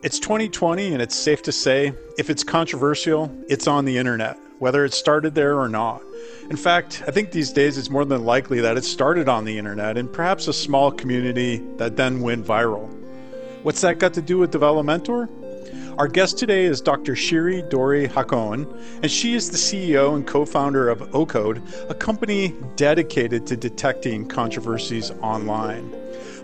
It's 2020, and it's safe to say if it's controversial, it's on the internet, whether it started there or not. In fact, I think these days it's more than likely that it started on the internet in perhaps a small community that then went viral. What's that got to do with Develomentor? Our guest today is Dr. Shiri Dori Hacohen, and she is the CEO and co founder of AuCoDe, a company dedicated to detecting controversies online.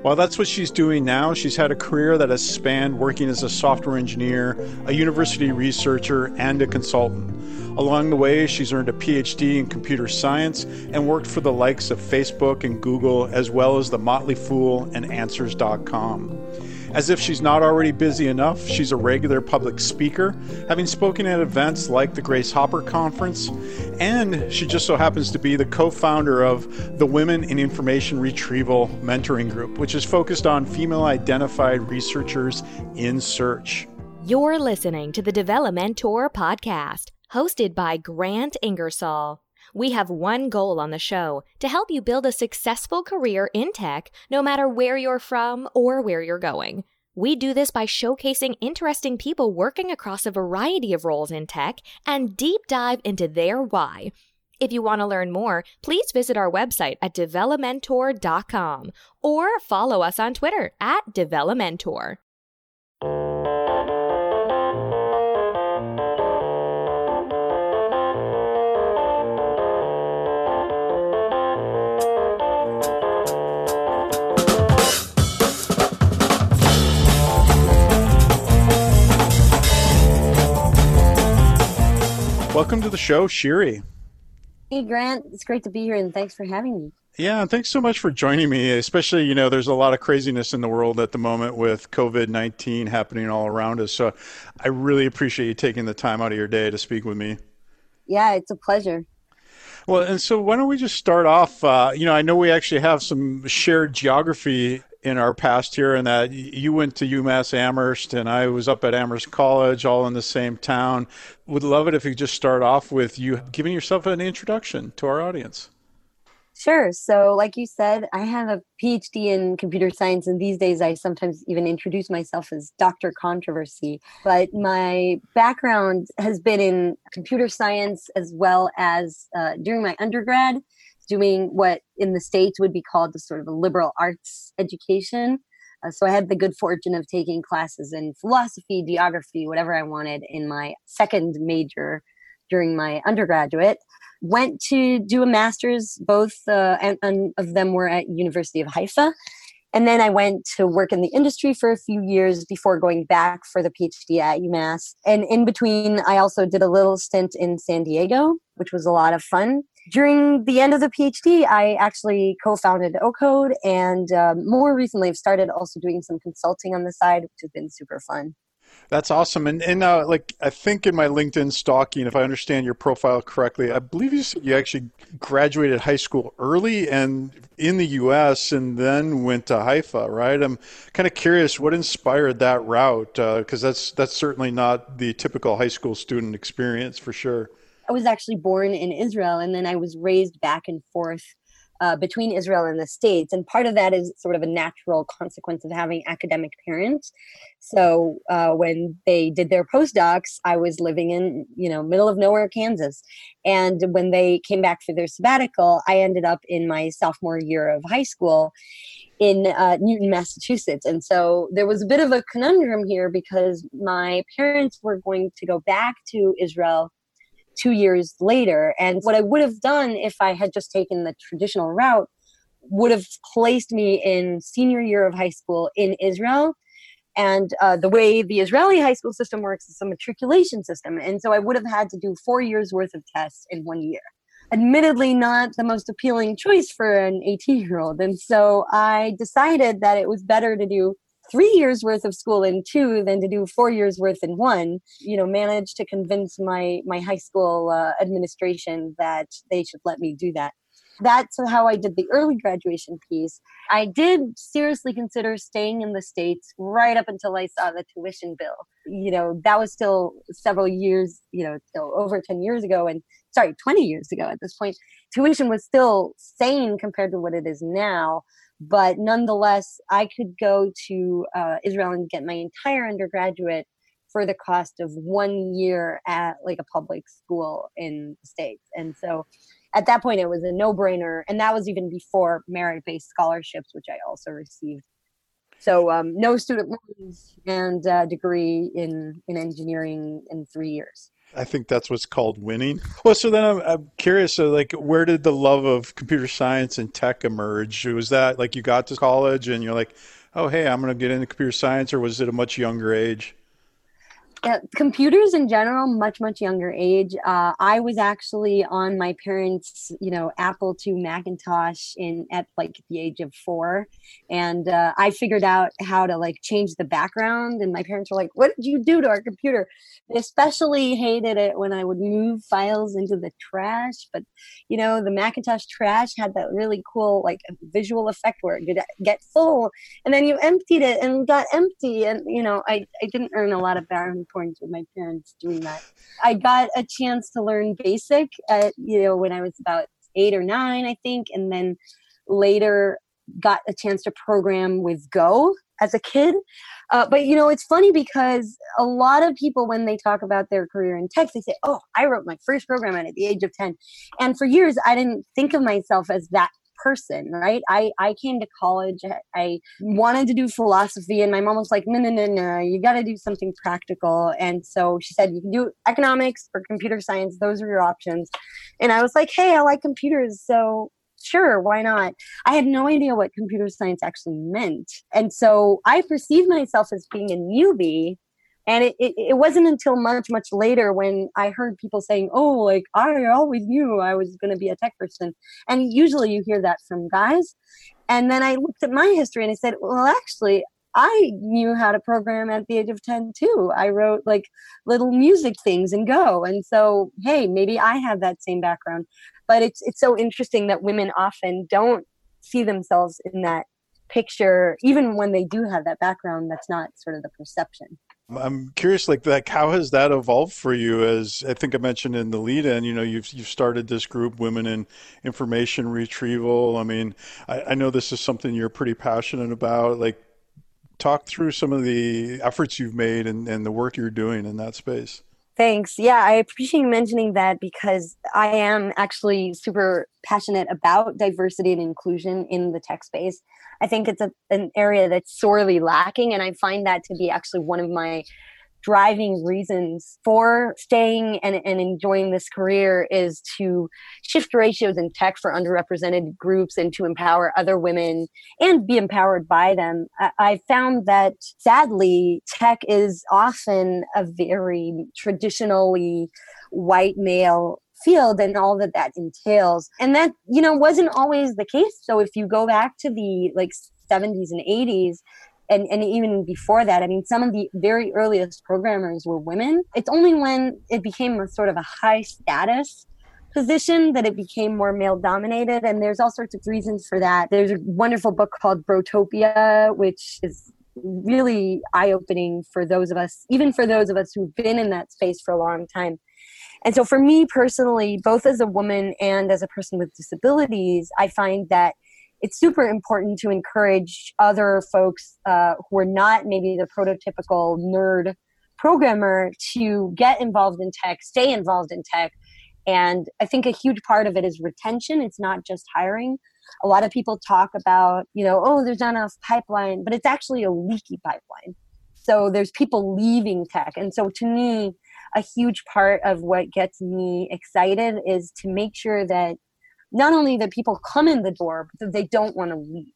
While that's what she's doing now, she's had a career that has spanned working as a software engineer, a university researcher, and a consultant. Along the way, she's earned a PhD in computer science and worked for the likes of Facebook and Google, as well as The Motley Fool and Answers.com. As if she's not already busy enough, she's a regular public speaker, having spoken at events like the Grace Hopper Conference, and she just so happens to be the co founder of the Women in Information Retrieval Mentoring Group, which is focused on female identified researchers in search. You're listening to the Develomentor podcast, hosted by Grant Ingersoll. We have one goal on the show to help you build a successful career in tech, no matter where you're from or where you're going. We do this by showcasing interesting people working across a variety of roles in tech and deep dive into their why. If you want to learn more, please visit our website at develomentor.com or follow us on Twitter at develomentor. Welcome to the show, Shiri. Hey, Grant. It's great to be here, and thanks for having me. Yeah, thanks so much for joining me. Especially, you know, there's a lot of craziness in the world at the moment with COVID 19 happening all around us. So I really appreciate you taking the time out of your day to speak with me. Yeah, it's a pleasure. Well, and so why don't we just start off? Uh, you know, I know we actually have some shared geography in our past here, and that you went to UMass Amherst, and I was up at Amherst College, all in the same town. Would love it if you just start off with you giving yourself an introduction to our audience. Sure. So, like you said, I have a PhD in computer science, and these days I sometimes even introduce myself as Dr. Controversy. But my background has been in computer science as well as uh, during my undergrad doing what in the States would be called the sort of a liberal arts education. Uh, so I had the good fortune of taking classes in philosophy, geography, whatever I wanted in my second major during my undergraduate. Went to do a master's, both uh, and, and of them were at University of Haifa. And then I went to work in the industry for a few years before going back for the PhD at UMass. And in between, I also did a little stint in San Diego, which was a lot of fun during the end of the PhD, I actually co-founded AuCoDe, and um, more recently, I've started also doing some consulting on the side, which has been super fun. That's awesome. And and uh, like I think in my LinkedIn stalking, if I understand your profile correctly, I believe you you actually graduated high school early and in the U.S. and then went to Haifa, right? I'm kind of curious what inspired that route because uh, that's that's certainly not the typical high school student experience for sure. I was actually born in Israel and then I was raised back and forth uh, between Israel and the States. And part of that is sort of a natural consequence of having academic parents. So uh, when they did their postdocs, I was living in, you know, middle of nowhere, Kansas. And when they came back for their sabbatical, I ended up in my sophomore year of high school in uh, Newton, Massachusetts. And so there was a bit of a conundrum here because my parents were going to go back to Israel two years later. And what I would have done if I had just taken the traditional route would have placed me in senior year of high school in Israel. And uh, the way the Israeli high school system works is a matriculation system. And so I would have had to do four years worth of tests in one year. Admittedly, not the most appealing choice for an 18 year old. And so I decided that it was better to do three years worth of school in two than to do four years worth in one you know managed to convince my my high school uh, administration that they should let me do that that's how I did the early graduation piece. I did seriously consider staying in the States right up until I saw the tuition bill. You know, that was still several years, you know, still over 10 years ago. And sorry, 20 years ago at this point. Tuition was still sane compared to what it is now but nonetheless, I could go to uh, Israel and get my entire undergraduate for the cost of one year at like a public school in the States. And so at that point, it was a no brainer. And that was even before merit based scholarships, which I also received. So um, no student loans and uh, degree in, in engineering in three years. I think that's what's called winning. Well, so then I'm, I'm curious. So, like, where did the love of computer science and tech emerge? Was that like you got to college and you're like, oh, hey, I'm going to get into computer science, or was it a much younger age? Yeah, computers in general, much much younger age. Uh, I was actually on my parents' you know Apple II Macintosh in at like the age of four, and uh, I figured out how to like change the background. And my parents were like, "What did you do to our computer?" They especially hated it when I would move files into the trash. But you know, the Macintosh trash had that really cool like visual effect where it could get full, and then you emptied it and got empty. And you know, I I didn't earn a lot of brownie points with my parents doing that. I got a chance to learn basic at, you know, when I was about eight or nine, I think. And then later got a chance to program with Go as a kid. Uh, but you know, it's funny because a lot of people, when they talk about their career in tech, they say, "Oh, I wrote my first program at the age of 10." And for years, I didn't think of myself as that person, right? I, I came to college, I wanted to do philosophy, and my mom was like, no, no, no, no, you got to do something practical. And so she said, you can do economics or computer science, those are your options. And I was like, hey, I like computers, so sure, why not? I had no idea what computer science actually meant. And so I perceived myself as being a newbie and it, it, it, wasn't until much much later when i heard people saying oh like i always knew i was going to be a tech person. And usually you hear that from guys. And then i looked at my history and i said well actually i knew how to program at the age of 10 too. I wrote like little music things in go. And so hey maybe i have that same background. But it's it's so interesting that women often don't see themselves in that picture even when they do have that background that's not sort of the perception I'm curious, like, like how has that evolved for you? As I think I mentioned in the lead-in, you know, you've you've started this group, Women in Information Retrieval. I mean, I, I know this is something you're pretty passionate about. Like, talk through some of the efforts you've made and, and the work you're doing in that space. Thanks. Yeah, I appreciate you mentioning that because I am actually super passionate about diversity and inclusion in the tech space. I think it's a, an area that's sorely lacking, and I find that to be actually one of my driving reasons for staying and, and enjoying this career is to shift ratios in tech for underrepresented groups and to empower other women and be empowered by them. I, I found that sadly, tech is often a very traditionally white male field and all that that entails and that you know wasn't always the case so if you go back to the like 70s and 80s and, and even before that, I mean, some of the very earliest programmers were women. It's only when it became a sort of a high status position that it became more male dominated. And there's all sorts of reasons for that. There's a wonderful book called Brotopia, which is really eye opening for those of us, even for those of us who've been in that space for a long time. And so for me personally, both as a woman and as a person with disabilities, I find that it's super important to encourage other folks uh, who are not maybe the prototypical nerd programmer to get involved in tech, stay involved in tech. And I think a huge part of it is retention. It's not just hiring. A lot of people talk about, you know, oh, there's not enough pipeline, but it's actually a leaky pipeline. So there's people leaving tech. And so to me, a huge part of what gets me excited is to make sure that not only that people come in the door, but that they don't want to leave.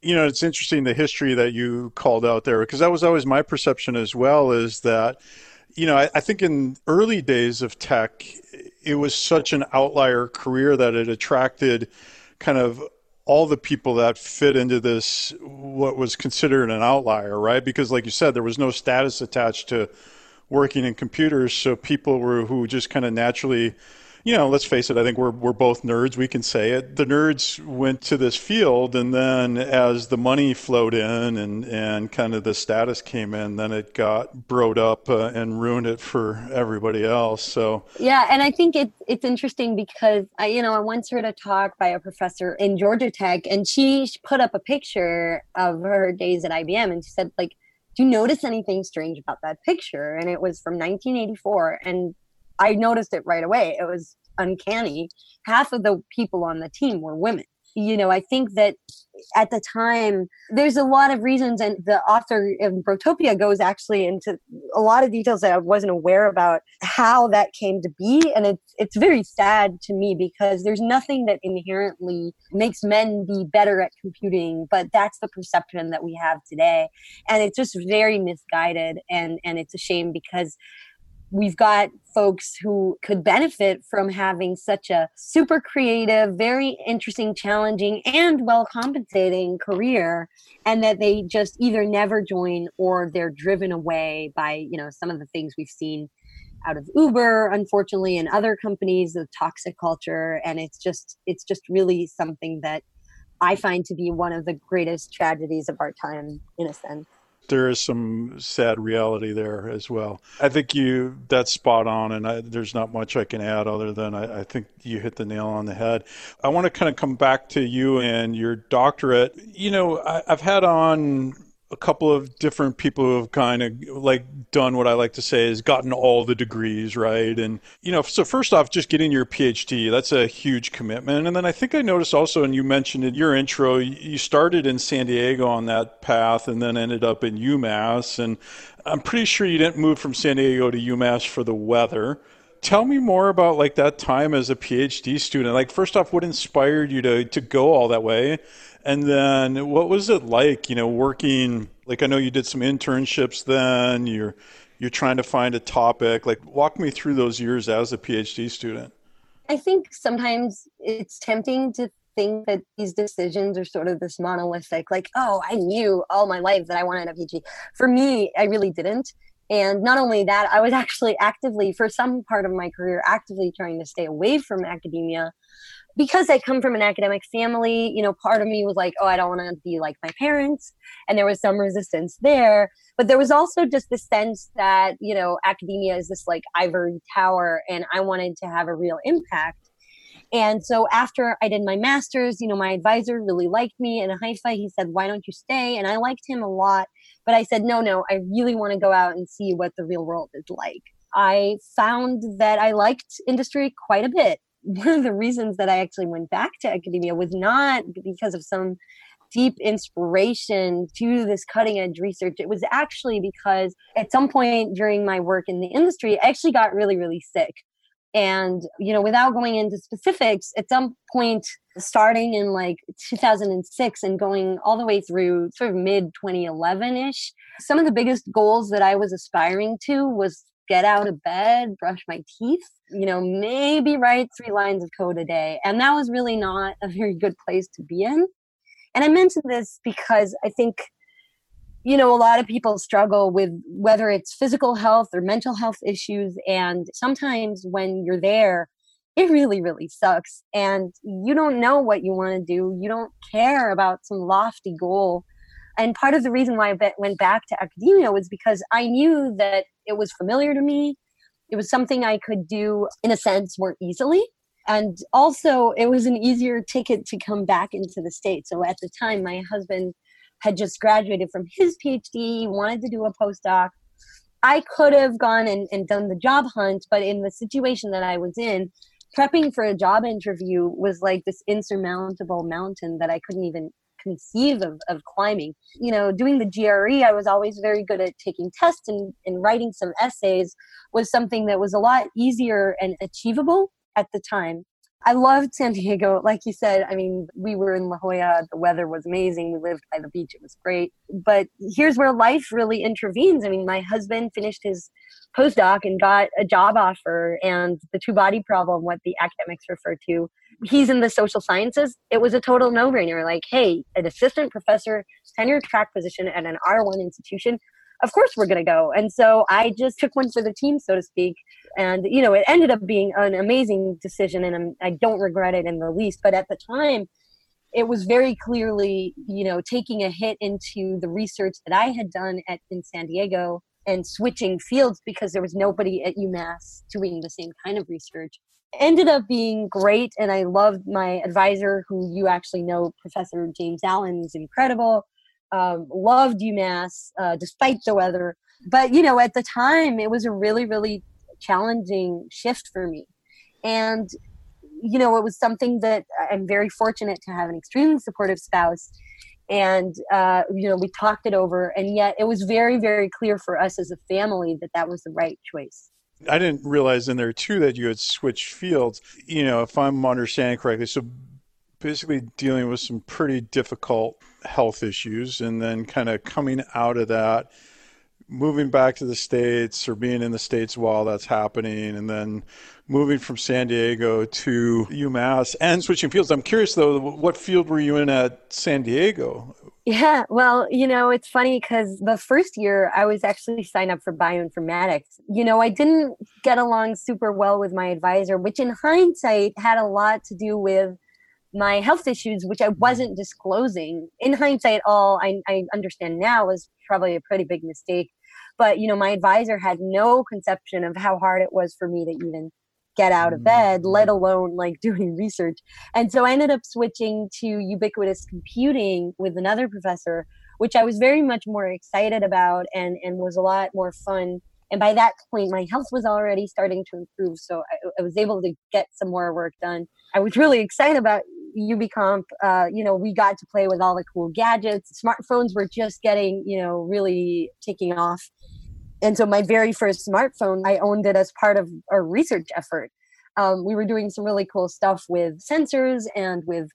You know, it's interesting the history that you called out there because that was always my perception as well. Is that you know I, I think in early days of tech, it was such an outlier career that it attracted kind of all the people that fit into this what was considered an outlier right because like you said there was no status attached to working in computers so people were who just kind of naturally you know, let's face it, I think we're, we're both nerds. We can say it. The nerds went to this field, and then as the money flowed in and, and kind of the status came in, then it got broed up uh, and ruined it for everybody else. So, yeah, and I think it, it's interesting because I, you know, I once heard a talk by a professor in Georgia Tech, and she put up a picture of her days at IBM, and she said, like, do you notice anything strange about that picture? And it was from 1984. And I noticed it right away. It was uncanny. Half of the people on the team were women. You know, I think that at the time there's a lot of reasons and the author of Brotopia goes actually into a lot of details that I wasn't aware about how that came to be and it's it's very sad to me because there's nothing that inherently makes men be better at computing but that's the perception that we have today and it's just very misguided and and it's a shame because we've got folks who could benefit from having such a super creative, very interesting, challenging, and well compensating career, and that they just either never join or they're driven away by you know some of the things we've seen out of Uber, unfortunately, and other companies, the toxic culture, and it's just it's just really something that I find to be one of the greatest tragedies of our time, in a sense there is some sad reality there as well. I think you that's spot on, and I, there's not much I can add other than I, I, think you hit the nail on the head. I want to kind of come back to you and your doctorate. You know, I, I've had on a couple of different people who have kind of like done what I like to say is gotten all the degrees, right? And, you know, so first off, just getting your PhD, that's a huge commitment. And then I think I noticed also, and you mentioned in your intro, you started in San Diego on that path and then ended up in UMass. And I'm pretty sure you didn't move from San Diego to UMass for the weather tell me more about like that time as a phd student like first off what inspired you to to go all that way and then what was it like, you know, working like I know you did some internships then, you're you're trying to find a topic. Like walk me through those years as a PhD student. I think sometimes it's tempting to think that these decisions are sort of this monolithic, like, oh, I knew all my life that I wanted a PhD. For me, I really didn't. And not only that, I was actually actively, for some part of my career, actively trying to stay away from academia because I come from an academic family, you know, part of me was like, oh, I don't want to be like my parents. And there was some resistance there. But there was also just the sense that, you know, academia is this like ivory tower and I wanted to have a real impact. And so after I did my master's, you know, my advisor really liked me in Haifa. He said, why don't you stay? And I liked him a lot. But I said, no, no, I really want to go out and see what the real world is like. I found that I liked industry quite a bit one of the reasons that I actually went back to academia was not because of some deep inspiration to this cutting edge research. It was actually because at some point during my work in the industry, I actually got really, really sick. And, you know, without going into specifics, at some point, starting in like 2006 and going all the way through sort of mid 2011 ish, some of the biggest goals that I was aspiring to was get out of bed, brush my teeth, you know, maybe write three lines of code a day. And that was really not a very good place to be in. And I mention this because I think, you know, a lot of people struggle with whether it's physical health or mental health issues. And sometimes when you're there, it really, really sucks. And you don't know what you want to do. You don't care about some lofty goal and part of the reason why I went back to academia was because I knew that it was familiar to me. It was something I could do in a sense more easily. And also, it was an easier ticket to come back into the States. So at the time, my husband had just graduated from his PhD, wanted to do a postdoc. I could have gone and, and done the job hunt, but in the situation that I was in, prepping for a job interview was like this insurmountable mountain that I couldn't even conceive of, of climbing. You know, doing the GRE, I was always very good at taking tests and, and writing some essays was something that was a lot easier and achievable at the time. I loved San Diego. Like you said, I mean, we were in La Jolla. The weather was amazing. We lived by the beach. It was great. But here's where life really intervenes. I mean, my husband finished his postdoc and got a job offer and the two body problem, what the academics refer to, he's in the social sciences, it was a total no brainer. Like, hey, an assistant professor, tenure track position at an R1 institution, of course we're going to go. And so I just took one for the team, so to speak. And, you know, it ended up being an amazing decision and I'm, I don't regret it in the least. But at the time, it was very clearly, you know, taking a hit into the research that I had done at in San Diego and switching fields because there was nobody at UMass doing the same kind of research. Ended up being great, and I loved my advisor, who you actually know, Professor James Allan, is incredible. Um, loved UMass uh, despite the weather, but you know, at the time, it was a really, really challenging shift for me, and you know, it was something that I'm very fortunate to have an extremely supportive spouse. And, uh, you know, we talked it over, and yet it was very, very clear for us as a family that that was the right choice. I didn't realize in there too that you had switched fields. You know, if I'm understanding correctly, so basically dealing with some pretty difficult health issues and then kind of coming out of that moving back to the states or being in the states while that's happening and then moving from San Diego to UMass and switching fields. I'm curious though, what field were you in at San Diego? Yeah, well, you know, it's funny because the first year I was actually signed up for bioinformatics. You know, I didn't get along super well with my advisor, which in hindsight had a lot to do with my health issues, which I mm-hmm. wasn't disclosing. In hindsight, all I, I understand now was probably a pretty big mistake. But, you know, my advisor had no conception of how hard it was for me to even get out of bed, let mm-hmm. alone like doing research. And so I ended up switching to ubiquitous computing with another professor, which I was very much more excited about and, and was a lot more fun. And by that point, my health was already starting to improve. So I, I was able to get some more work done. I was really excited about UbiComp. Uh, you know, we got to play with all the cool gadgets. Smartphones were just getting, you know, really taking off and so my very first smartphone i owned it as part of a research effort. Um, we were doing some really cool stuff with sensors and with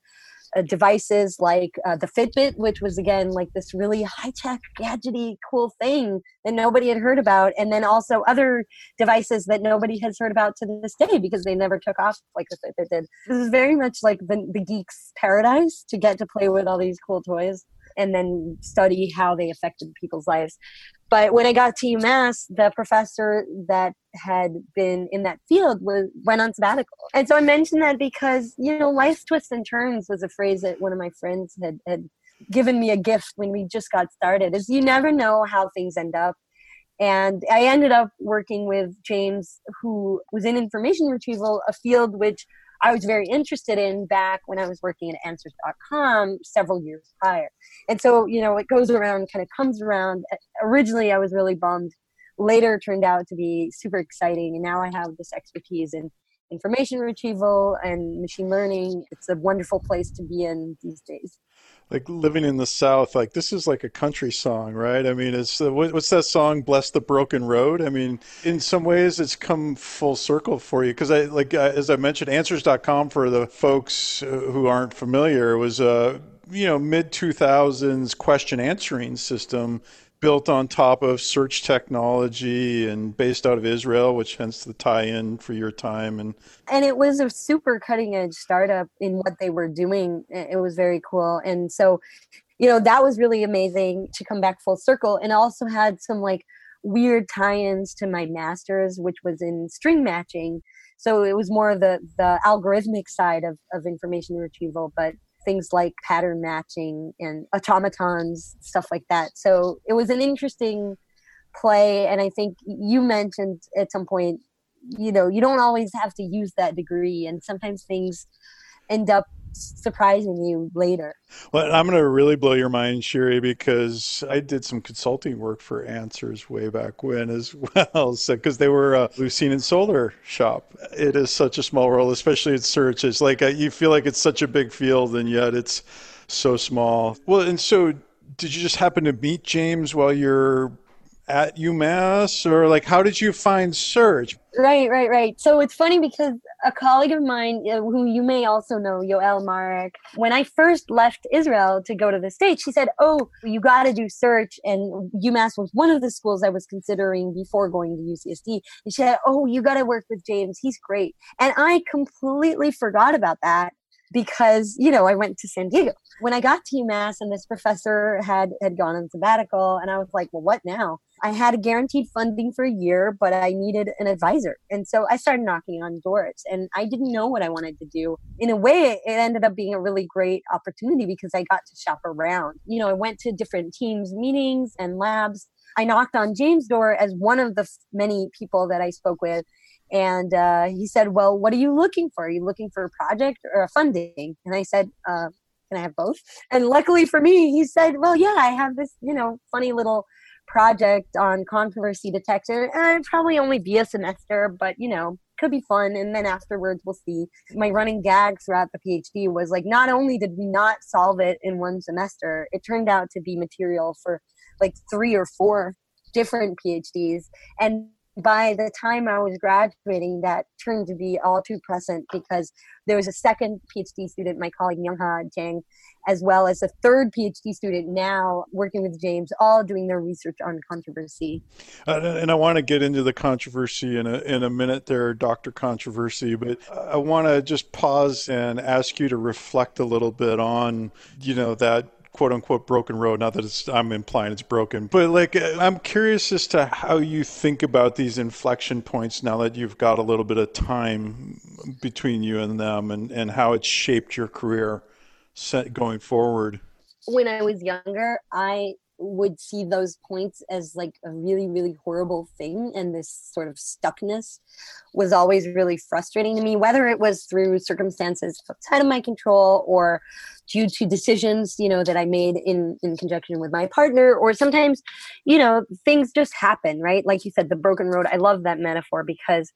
uh, devices like uh, the fitbit which was again like this really high-tech gadgety cool thing that nobody had heard about and then also other devices that nobody has heard about to this day because they never took off like the fitbit did. This is very much like the, the geeks paradise to get to play with all these cool toys and then study how they affected people's lives. But when I got to UMass, the professor that had been in that field was went on sabbatical. And so I mentioned that because, you know, life's twists and turns was a phrase that one of my friends had, had given me a gift when we just got started is you never know how things end up. And I ended up working with James, who was in information retrieval, a field which I was very interested in back when I was working at answers.com several years prior. And so, you know, it goes around, kind of comes around. Originally, I was really bummed. Later, turned out to be super exciting. And now I have this expertise in information retrieval and machine learning. It's a wonderful place to be in these days like living in the South, like this is like a country song, right? I mean, it's uh, what's that song, "Bless the Broken Road"? I mean, in some ways, it's come full circle for you because I like as I mentioned, Answers.com for the folks uh, who aren't familiar was a you know mid 2000s question answering system built on top of search technology and based out of Israel, which hence the tie-in for your time and and it was a super cutting edge startup in what they were doing. It was very cool, and so you know that was really amazing to come back full circle, and also had some like weird tie-ins to my master's, which was in string matching. So it was more the the algorithmic side of of information retrieval, but things like pattern matching and automatons, stuff like that. So it was an interesting play. And I think you mentioned at some point, you know, you don't always have to use that degree, and sometimes things end up surprising you later. Well, I'm going to really blow your mind, Shiri, because I did some consulting work for Answers way back when as well. So, because they were a Lucene and Solr shop. It is such a small world, especially in search. It's like uh, you feel like it's such a big field, and yet it's so small. Well, and so did you just happen to meet James while you're at UMass or like how did you find search? Right, right, right. So it's funny because a colleague of mine uh, who you may also know, Yoelle Maarek, when I first left Israel to go to the States, she said, Oh, you got to do search. And UMass was one of the schools I was considering before going to UCSD. And she said, Oh, you got to work with James. He's great. And I completely forgot about that because you know I went to San Diego. When I got to UMass and this professor had had gone on sabbatical, and I was like, well, what now? I had a guaranteed funding for a year, but I needed an advisor, and so I started knocking on doors, and I didn't know what I wanted to do. In a way, it ended up being a really great opportunity because I got to shop around. You know, I went to different teams meetings and labs. I knocked on James' door as one of the many people that I spoke with and uh, he said, Well, what are you looking for? Are you looking for a project or a funding? And I said, uh, Can I have both? And luckily for me, he said, Well, yeah, I have this, you know, funny little project on controversy detector. And it'd probably only be a semester, but, you know, could be fun. And then afterwards, we'll see. My running gag throughout the PhD was like, not only did we not solve it in one semester, it turned out to be material for like three or four different PhDs. And by the time I was graduating, that turned to be all too present because there was a second PhD student, my colleague Myungha Jang, as well as a third PhD student now working with James, all doing their research on controversy. Uh, and I want to get into the controversy in a, in a minute there, Dr. Controversy, but I want to just pause and ask you to reflect a little bit on, you know, that quote unquote broken road. Not that I'm implying it's broken, but like uh, I'm curious as to how you think about these inflection points now that you've got a little bit of time between you and them, and and how it's shaped your career set going forward. When I was younger, I would see those points as like a really really horrible thing and this sort of stuckness was always really frustrating to me whether it was through circumstances outside of my control or due to decisions you know that i made in in conjunction with my partner or sometimes you know things just happen right? Like you said the broken road i love that metaphor because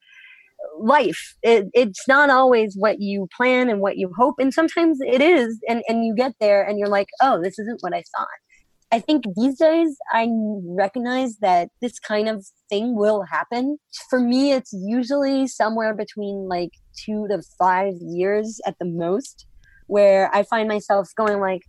life it, it's not always what you plan and what you hope and sometimes it is and and you get there and you're like oh this isn't what i thought I think these days I recognize that this kind of thing will happen. For me, it's usually somewhere between like two to five years at the most, where I find myself going like,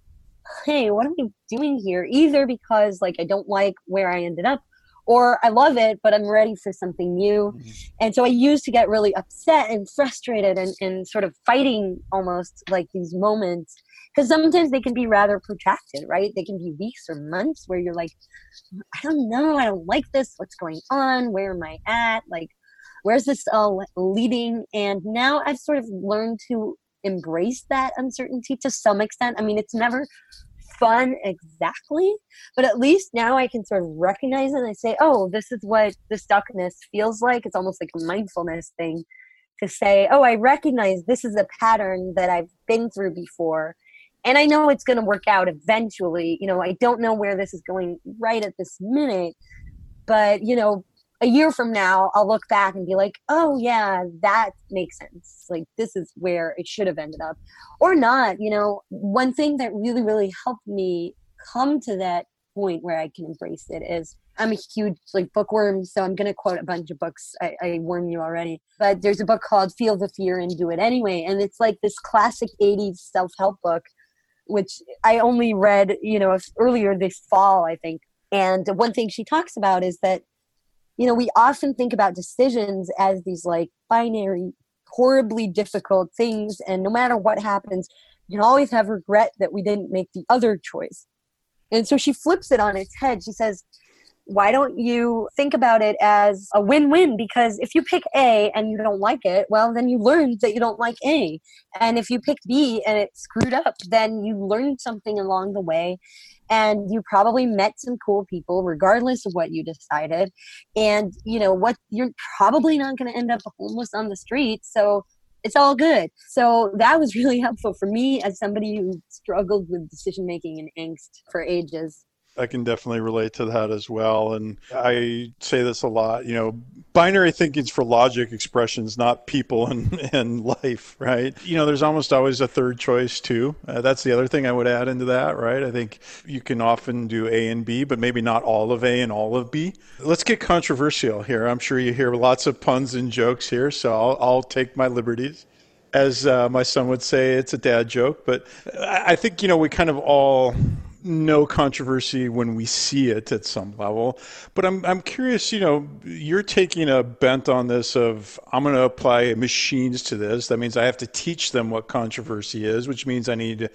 hey, what am I doing here? Either because like I don't like where I ended up, or I love it, but I'm ready for something new. Mm-hmm. And so I used to get really upset and frustrated and, and sort of fighting almost like these moments because sometimes they can be rather protracted, right? They can be weeks or months where you're like, I don't know, I don't like this. What's going on? Where am I at? Like, where's this all leading? And now I've sort of learned to embrace that uncertainty to some extent. I mean, it's never fun exactly, but at least now I can sort of recognize it and I say, oh, this is what the stuckness feels like. It's almost like a mindfulness thing to say, oh, I recognize this is a pattern that I've been through before and I know it's going to work out eventually. You know, I don't know where this is going right at this minute, but you know, a year from now, I'll look back and be like, oh yeah, that makes sense. Like this is where it should have ended up, or not. You know, one thing that really, really helped me come to that point where I can embrace it is I'm a huge like bookworm, so I'm gonna quote a bunch of books. I, I warn you already, but there's a book called "Feel the Fear and Do It Anyway," and it's like this classic '80s self-help book which I only read, you know, earlier this fall, I think. And one thing she talks about is that, you know, we often think about decisions as these like binary, horribly difficult things. And no matter what happens, you can always have regret that we didn't make the other choice. And so she flips it on its head. She says, why don't you think about it as a win-win? Because if you pick a and you don't like it well then you learned that you don't like a. And if you pick b and it screwed up then you learned something along the way. And you probably met some cool people regardless of what you decided. And you know what you're probably not going to end up homeless on the street so it's all good. So that was really helpful for me as somebody who struggled with decision making and angst for ages I can definitely relate to that as well. And I say this a lot, you know, binary thinking is for logic expressions, not people and, and life, right? You know, there's almost always a third choice too. Uh, that's the other thing I would add into that, right? I think you can often do A and B, but maybe not all of A and all of B. Let's get controversial here. I'm sure you hear lots of puns and jokes here, so I'll, I'll take my liberties as uh, my son would say, it's a dad joke. But I think, you know, we kind of all no controversy when we see it at some level. But I'm I'm curious, you know, you're taking a bent on this of I'm going to apply machines to this. That means I have to teach them what controversy is, which means I need to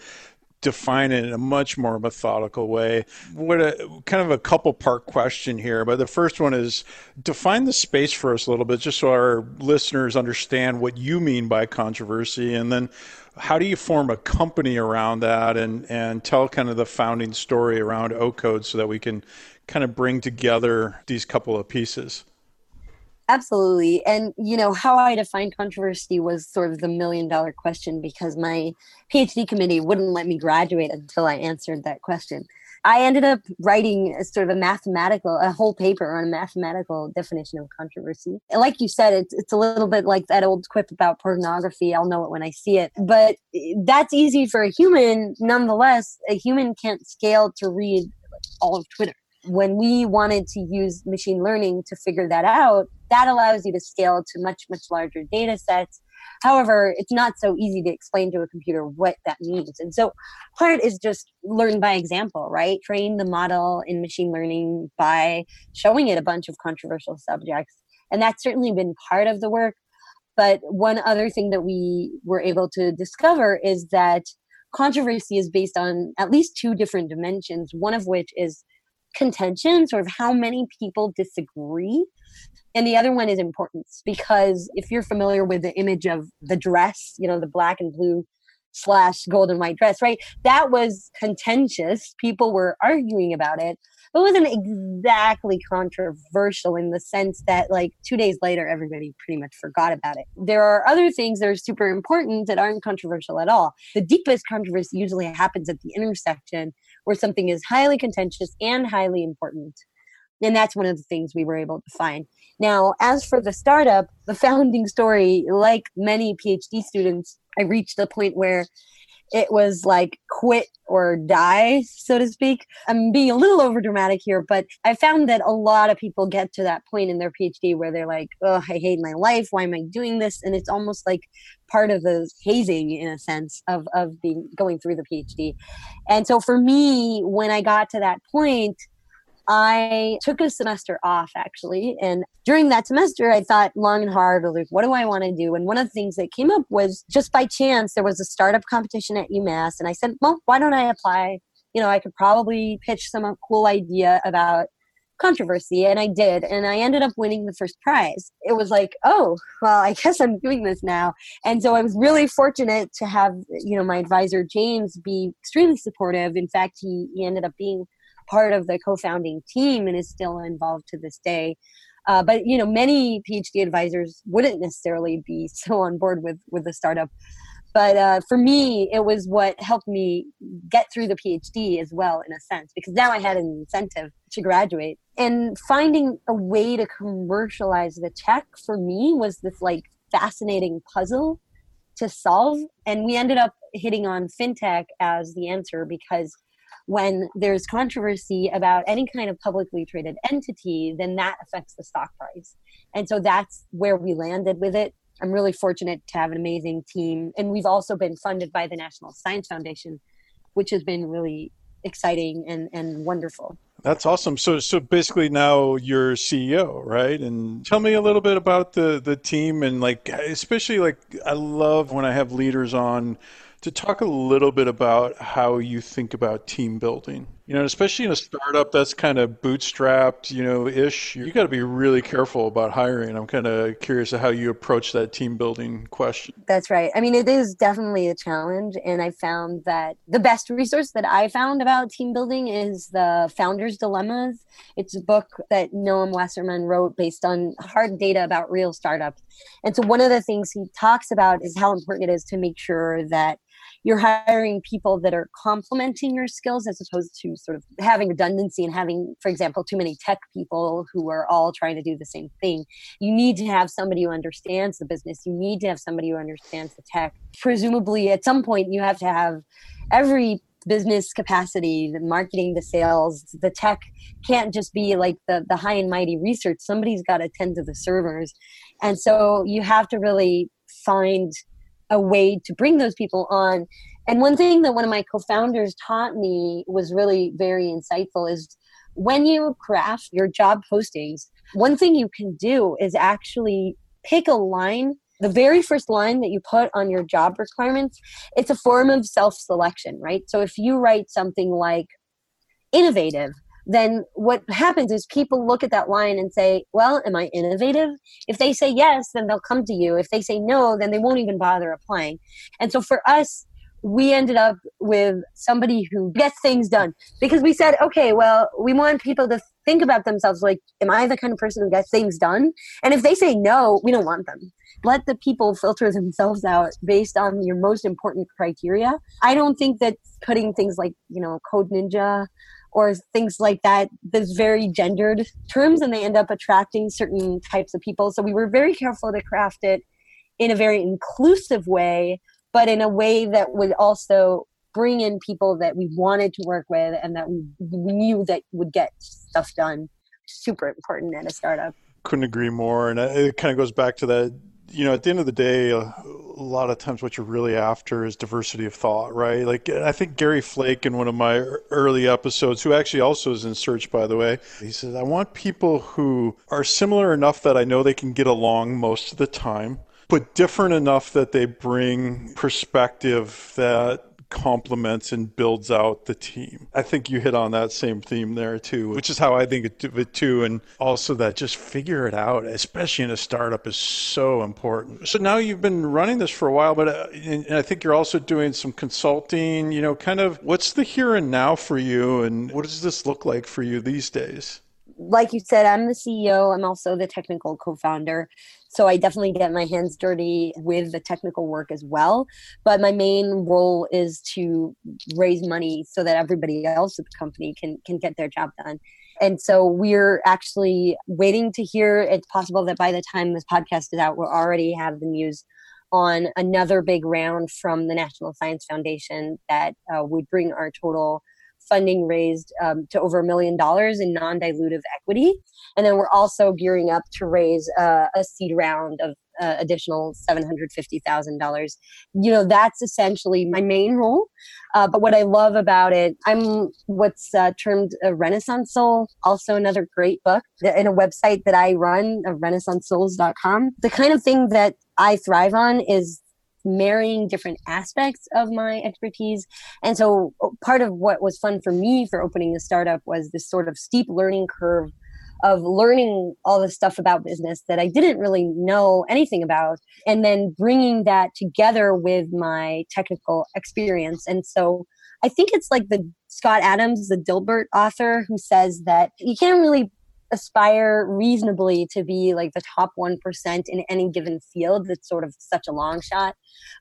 define it in a much more methodical way. What a kind of a couple part question here, but the first one is define the space for us a little bit, just so our listeners understand what you mean by controversy, and then how do you form a company around that and and tell kind of the founding story around AuCoDe so that we can kind of bring together these couple of pieces. Absolutely. And, you know, how I define controversy was sort of the million dollar question because my PhD committee wouldn't let me graduate until I answered that question. I ended up writing a sort of a mathematical, a whole paper on a mathematical definition of controversy. And like you said, it's, it's a little bit like that old quip about pornography. I'll know it when I see it. But that's easy for a human. Nonetheless, a human can't scale to read all of Twitter when we wanted to use machine learning to figure that out, that allows you to scale to much, much larger data sets. However, it's not so easy to explain to a computer what that means. And so part is just learn by example, right? Train the model in machine learning by showing it a bunch of controversial subjects. And that's certainly been part of the work. But one other thing that we were able to discover is that controversy is based on at least two different dimensions, one of which is contention, sort of how many people disagree. And the other one is importance because if you're familiar with the image of the dress, you know, the black and blue slash gold and white dress, right? That was contentious. People were arguing about it. It wasn't exactly controversial in the sense that, like, two days later, everybody pretty much forgot about it. There are other things that are super important that aren't controversial at all. The deepest controversy usually happens at the intersection where something is highly contentious and highly important. And that's one of the things we were able to find. Now, as for the startup, the founding story, like many PhD students, I reached the point where it was like quit or die, so to speak. I'm being a little over dramatic here, but I found that a lot of people get to that point in their PhD where they're like, oh, I hate my life. Why am I doing this? And it's almost like part of the hazing in a sense of, of being going through the PhD. And so for me, when I got to that point, I took a semester off actually. And during that semester, I thought long and hard, like, what do I want to do? And one of the things that came up was just by chance, there was a startup competition at UMass. And I said, well, why don't I apply? You know, I could probably pitch some uh, cool idea about controversy and I did and I ended up winning the first prize. It was like, oh, well, I guess I'm doing this now. And so I was really fortunate to have, you know, my advisor James be extremely supportive. In fact, he, he ended up being part of the co-founding team and is still involved to this day. Uh, but you know, many PhD advisors wouldn't necessarily be so on board with with the startup. But uh, for me, it was what helped me get through the PhD as well, in a sense, because now I had an incentive to graduate. And finding a way to commercialize the tech for me was this like fascinating puzzle to solve. And we ended up hitting on fintech as the answer because when there's controversy about any kind of publicly traded entity, then that affects the stock price. And so that's where we landed with it. I'm really fortunate to have an amazing team. And we've also been funded by the National Science Foundation, which has been really exciting and, and wonderful. That's awesome. So, so basically now you're CEO, right? And tell me a little bit about the the team and like, especially like, I love when I have leaders on to talk a little bit about how you think about team building. You know, especially in a startup that's kind of bootstrapped, you know, ish, you got to be really careful about hiring. I'm kind of curious how you approach that team building question. That's right. I mean, it is definitely a challenge. And I found that the best resource that I found about team building is the Founders Dilemmas. It's a book that Noam Wasserman wrote based on hard data about real startups. And so one of the things he talks about is how important it is to make sure that you're hiring people that are complementing your skills as opposed to sort of having redundancy and having, for example, too many tech people who are all trying to do the same thing. You need to have somebody who understands the business. You need to have somebody who understands the tech. Presumably, at some point, you have to have every business capacity, the marketing, the sales, the tech can't just be like the, the high and mighty research. Somebody's got to tend to the servers. And so you have to really find a way to bring those people on. And one thing that one of my co-founders taught me was really very insightful is when you craft your job postings, one thing you can do is actually pick a line the very first line that you put on your job requirements it's a form of self-selection right so if you write something like innovative then what happens is people look at that line and say, Well, am I innovative? If they say yes, then they'll come to you. If they say no, then they won't even bother applying. And so for us, we ended up with somebody who gets things done because we said, okay, well, we want people to think about themselves like, am I the kind of person who gets things done? And if they say no, we don't want them. Let the people filter themselves out based on your most important criteria. I don't think that putting things like, you know, Code Ninja or things like that those very gendered terms and they end up attracting certain types of people. So we were very careful to craft it in a very inclusive way but in a way that would also bring in people that we wanted to work with and that we, knew that would get stuff done. Super important in a startup. Couldn't agree more. And it kind of goes back to that you know, at the end of the day, lot of times what you're really after is diversity of thought, right? Like, I think Gary Flake in one of my early episodes, who actually also is in search, by the way, he says, I want people who are similar enough that I know they can get along most of the time, but different enough that they bring perspective that complements and builds out the team. I think you hit on that same theme there too, which is how I think of it too. And also that just figure it out, especially in a startup, is so important. So now you've been running this for a while, but uh, and I think you're also doing some consulting. You know, kind of what's the here and now for you, and what does this look like for you these days? like you said, I'm the CEO. I'm also the technical co founder. So I definitely get my hands dirty with the technical work as well. But my main role is to raise money so that everybody else at the company can, can get their job done. And so we're actually waiting to hear. It's possible that by the time this podcast is out, we'll already have the news on another big round from the National Science Foundation that uh, would bring our total funding raised um, to over a million dollars in non dilutive equity. And then we're also gearing up to raise uh, a seed round of uh, additional $750,000. You know, that's essentially my main role. Uh, but what I love about it, I'm what's uh, termed a Renaissance Soul, also another great book in a website that I run, uh, renaissancesouls.com. The kind of thing that I thrive on is marrying different aspects of my expertise. And so part of what was fun for me for opening the startup was this sort of steep learning curve of learning all the stuff about business that I didn't really know anything about, and then bringing that together with my technical experience. And so I think it's like the Scott Adams, the Dilbert author, who says that you can't really aspire reasonably to be like the top 1% in any given field that's sort of such a long shot.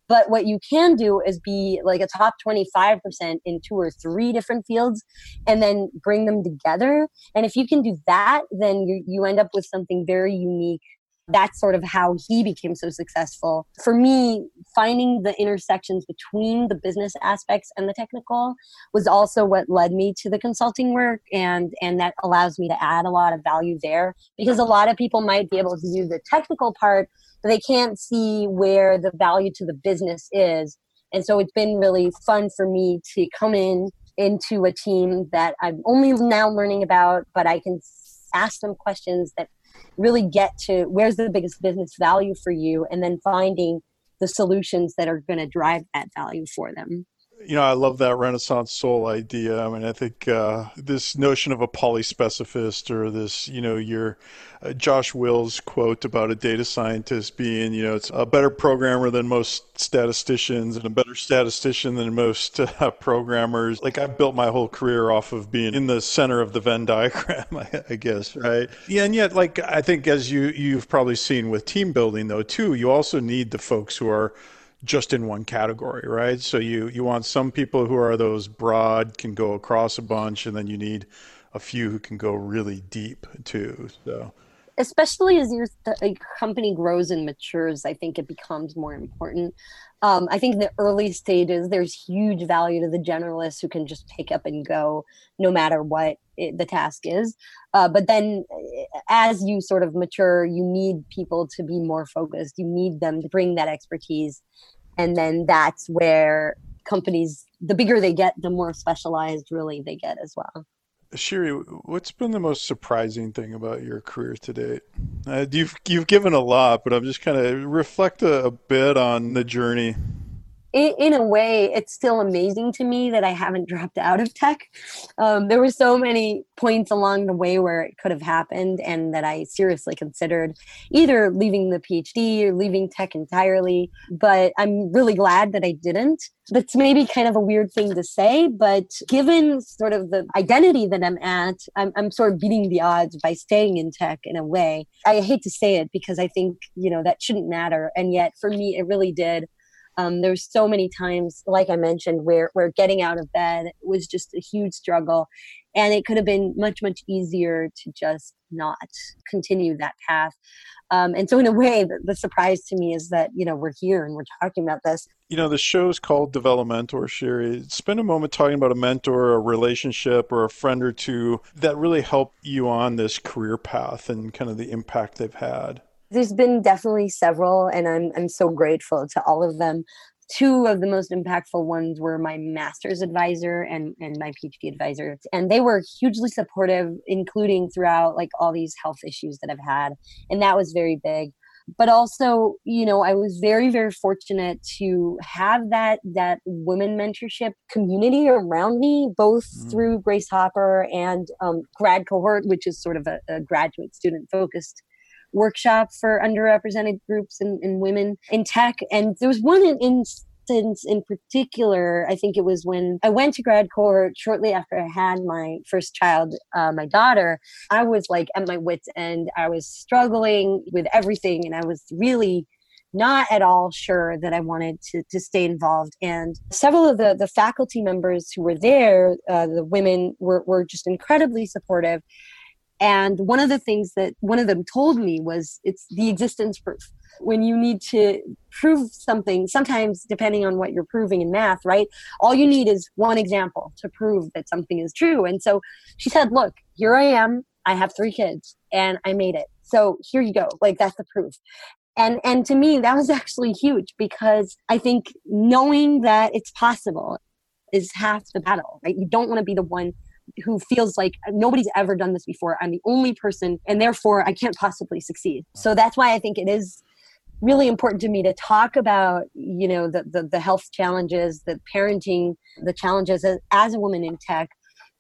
But what you can do is be like a top 25% in two or three different fields and then bring them together. And if you can do that then you, you end up with something very unique that's sort of how he became so successful. For me, finding the intersections between the business aspects and the technical was also what led me to the consulting work and and that allows me to add a lot of value there because a lot of people might be able to do the technical part but they can't see where the value to the business is. And so it's been really fun for me to come in into a team that I'm only now learning about, but I can ask them questions that really get to where's the biggest business value for you and then finding the solutions that are going to drive that value for them you know, I love that Renaissance soul idea. I mean, I think uh, this notion of a polyspecificist or this, you know, your uh, Josh Wills quote about a data scientist being, you know, it's a better programmer than most statisticians and a better statistician than most uh, programmers. Like I've built my whole career off of being in the center of the Venn diagram, I, I guess, right? Yeah, and yet, like I think as you you've probably seen with team building though too, you also need the folks who are just in one category, right? So you you want some people who are those broad can go across a bunch, and then you need a few who can go really deep too. So especially as your company grows and matures, I think it becomes more important. Um, I think in the early stages, there's huge value to the generalists who can just pick up and go no matter what it, the task is. Uh, but then as you sort of mature, you need people to be more focused. You need them to bring that expertise and then that's where companies the bigger they get the more specialized really they get as well Shiri, what's been the most surprising thing about your career to date? Uh, you've you've given a lot, but I'm just kind of reflect a, a, bit on the journey in, in, a way, it's still amazing to me that I haven't dropped out of tech. Um, there were so many points along the way where it could have happened, and that I seriously considered either leaving the PhD or leaving tech entirely. But I'm really glad that I didn't. That's maybe kind of a weird thing to say, but given sort of the identity that I'm at, I'm, I'm sort of beating the odds by staying in tech in a way. I hate to say it because I think, you know, that shouldn't matter. And yet for me, it really did um, there's so many times, like I mentioned, where where getting out of bed was just a huge struggle, and it could have been much much easier to just not continue that path. Um, and so, in a way, the, the, surprise to me is that you know we're here and we're talking about this. You know, the show is called Develomentor, Shiri. Spend a moment talking about a mentor, a relationship, or a friend or two that really helped you on this career path and kind of the impact they've had there's been definitely several, and I'm I'm so grateful to all of them. Two of the most impactful ones were my master's advisor and, and my PhD advisor. And they were hugely supportive, including throughout like all these health issues that I've had. And that was very big but also you know i was very very fortunate to have that that women mentorship community around me both mm. through grace hopper and um, grad cohort which is sort of a, a graduate student focused workshop for underrepresented groups and, and women in tech. And there was one instance in particular, I think it was when I went to grad cohort shortly after I had my first child, uh, my daughter. I was like at my wits' end. I was struggling with everything, and I was really not at all sure that I wanted to, to stay involved. And several of the, the faculty members who were there, uh, the women, were, were just incredibly supportive. And one of the things that one of them told me was it's the existence proof. When you need to prove something, sometimes depending on what you're proving in math, right? All you need is one example to prove that something is true. And so she said, Look, here I am. I have three kids and I made it. So here you go. Like that's the proof and and to me that was actually huge because i think knowing that it's possible is half the battle right you don't want to be the one who feels like nobody's ever done this before. I'm the only person, and therefore I can't possibly succeed. So that's why I think it is really important to me to talk about you know the the, the health challenges, the parenting, the challenges as, as a woman in tech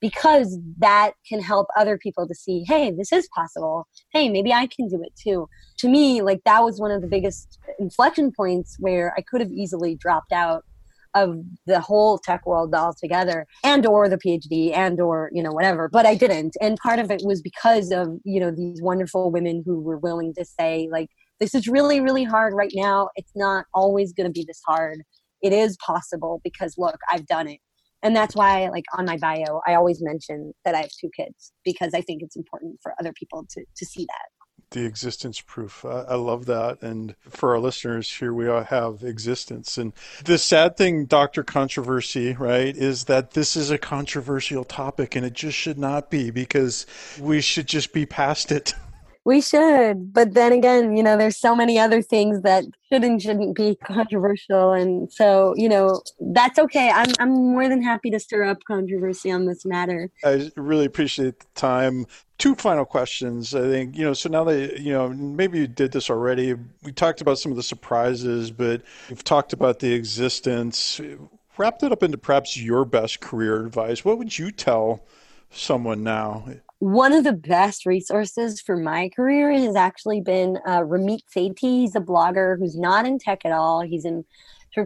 because that can help other people to see hey this is possible hey maybe i can do it too to me like that was one of the biggest inflection points where i could have easily dropped out of the whole tech world altogether and or the phd and or you know whatever but i didn't. And part of it was because of you know these wonderful women who were willing to say like this is really really hard right now. It's not always going to be this hard. It is possible because look i've done it. And that's why like on my bio i always mention that i have two kids because i think it's important for other people to to see that the existence proof. I, I, love that. And for our listeners, here we all have existence. And the sad thing, Dr. Controversy, right, is that this is a controversial topic and it just should not be because we should just be past it. We should. But then again, you know, there's so many other things that should and shouldn't be controversial. And so, you know, that's okay. I'm, I'm more than happy to stir up controversy on this matter. I really appreciate the time two final questions. I think, you know, so now that, you know, maybe you did this already. We talked about some of the surprises, but we've talked about the existence. Wrapped it up into perhaps your best career advice. What would you tell someone now? One of the best resources for my career has actually been uh, Ramit Sethi. He's a blogger who's not in tech at all. He's in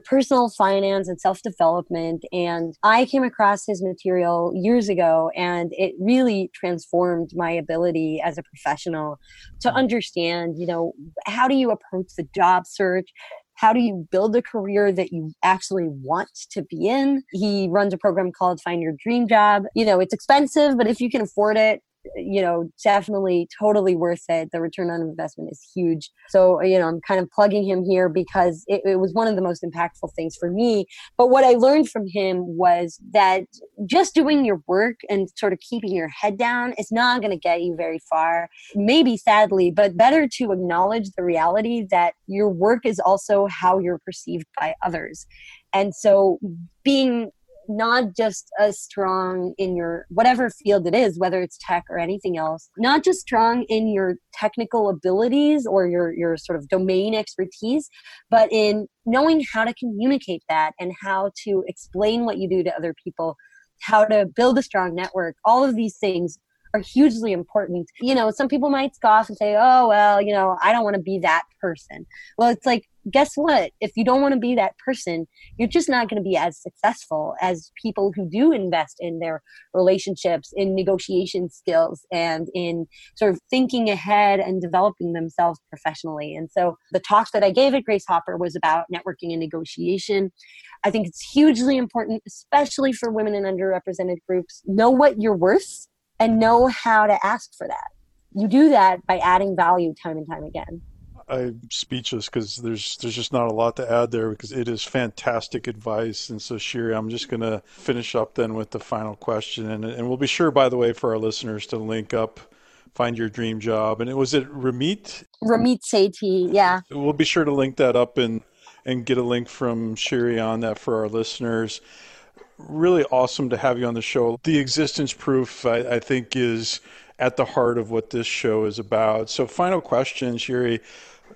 personal finance and self development. And I came across his material years ago, and it really transformed my ability as a professional to understand, you know, how do you approach the job search? How do you build a career that you actually want to be in? He runs a program called Find Your Dream Job. You know, it's expensive, but if you can afford it, you know, definitely totally worth it. The return on investment is huge. So, you know, I'm kind of plugging him here because it, it was one of the most impactful things for me. But what I learned from him was that just doing your work and sort of keeping your head down is not going to get you very far. Maybe sadly, but better to acknowledge the reality that your work is also how you're perceived by others. And so being not just as strong in your whatever field it is whether it's tech or anything else not just strong in your technical abilities or your your sort of domain expertise but in knowing how to communicate that and how to explain what you do to other people how to build a strong network all of these things are hugely important. You know, some people might scoff and say, oh, well, you know, I don't want to be that person. Well, it's like, guess what? If you don't want to be that person, you're just not going to be as successful as people who do invest in their relationships, in negotiation skills, and in sort of thinking ahead and developing themselves professionally. And so the talk that I gave at Grace Hopper was about networking and negotiation. I think it's hugely important, especially for women in underrepresented groups. Know what you're worth and know how to ask for that. You do that by adding value time and time again. I'm speechless because there's there's just not a lot to add there because it is fantastic advice. And so, Shiri, I'm just going to finish up then with the final question, and and we'll be sure, by the way, for our listeners to link up, find your dream job, and it was it Ramit. Ramit Sethi, yeah. We'll be sure to link that up and and get a link from Shiri on that for our listeners really awesome to have you on the show. The existence proof, I, I, think, is at the heart of what this show is about. So, final question, Shiri.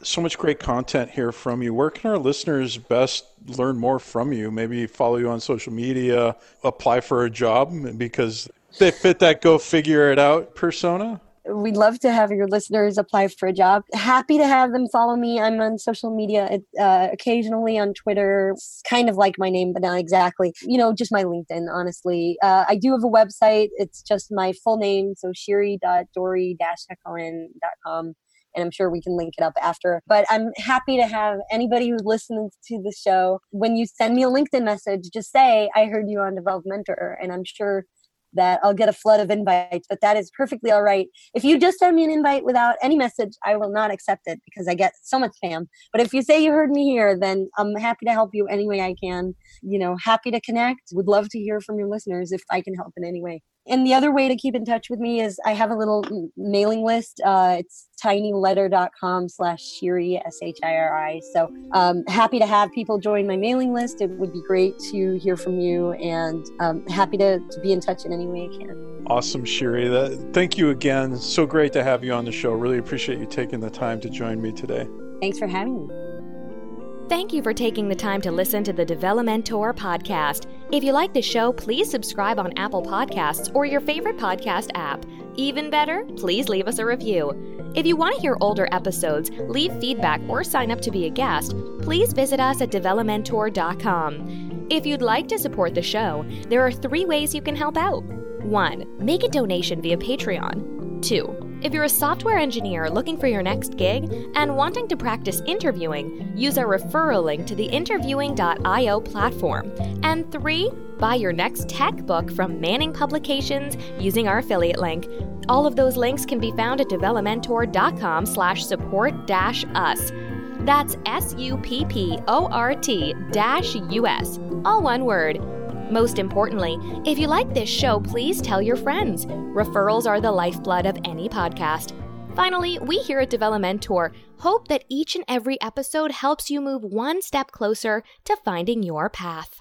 So much great content here from you. Where can our listeners best learn more from you? Maybe follow you on social media, apply for a job because they fit that go figure it out persona? we'd love to have your listeners apply for a job. Happy to have them follow me. I'm on social media uh, occasionally on Twitter. Kind of like my name, but not exactly. You know, just my LinkedIn, honestly. Uh, I do have a website. It's just my full name. So shiri.dori-hacohen.com and I'm sure we can link it up after. But I'm happy to have anybody who's listening to the show. When you send me a LinkedIn message, just say, I heard you on Develomentor, and I'm sure that I'll get a flood of invites, but that is perfectly all right. If you just send me an invite without any message, I will not accept it because I get so much spam. But if you say you heard me here, then I'm happy to help you any way I can. You know, happy to connect. Would love to hear from your listeners if I can help in any way. And the other way to keep in touch with me is I have a little mailing list. Uh, it's tinyletter.com slash Shiri, S-H-I-R-I. So um, happy to have people join my mailing list. It would be great to hear from you and um, happy to, to be in touch in any way I can. Awesome, Shiri. That, thank you again. So great to have you on the show. Really appreciate you taking the time to join me today. Thanks for having me. Thank you for taking the time to listen to the Develomentor podcast. If you like the show, please subscribe on Apple Podcasts or your favorite podcast app. Even better, please leave us a review. If you want to hear older episodes, leave feedback, or sign up to be a guest, please visit us at develomentor.com. If you'd like to support the show, there are three ways you can help out. 1. Make a donation via Patreon. 2 if you're a software engineer looking for your next gig and wanting to practice interviewing, use our referral link to the interviewing.io platform. And three, buy your next tech book from Manning Publications using our affiliate link. All of those links can be found at develomentor.com slash support dash us. That's S-U-P-P-O-R-T dash U-S. All one word. Most importantly, if you like this show, please tell your friends. Referrals are the lifeblood of any podcast. Finally, we here at Develomentor hope that each and every episode helps you move one step closer to finding your path.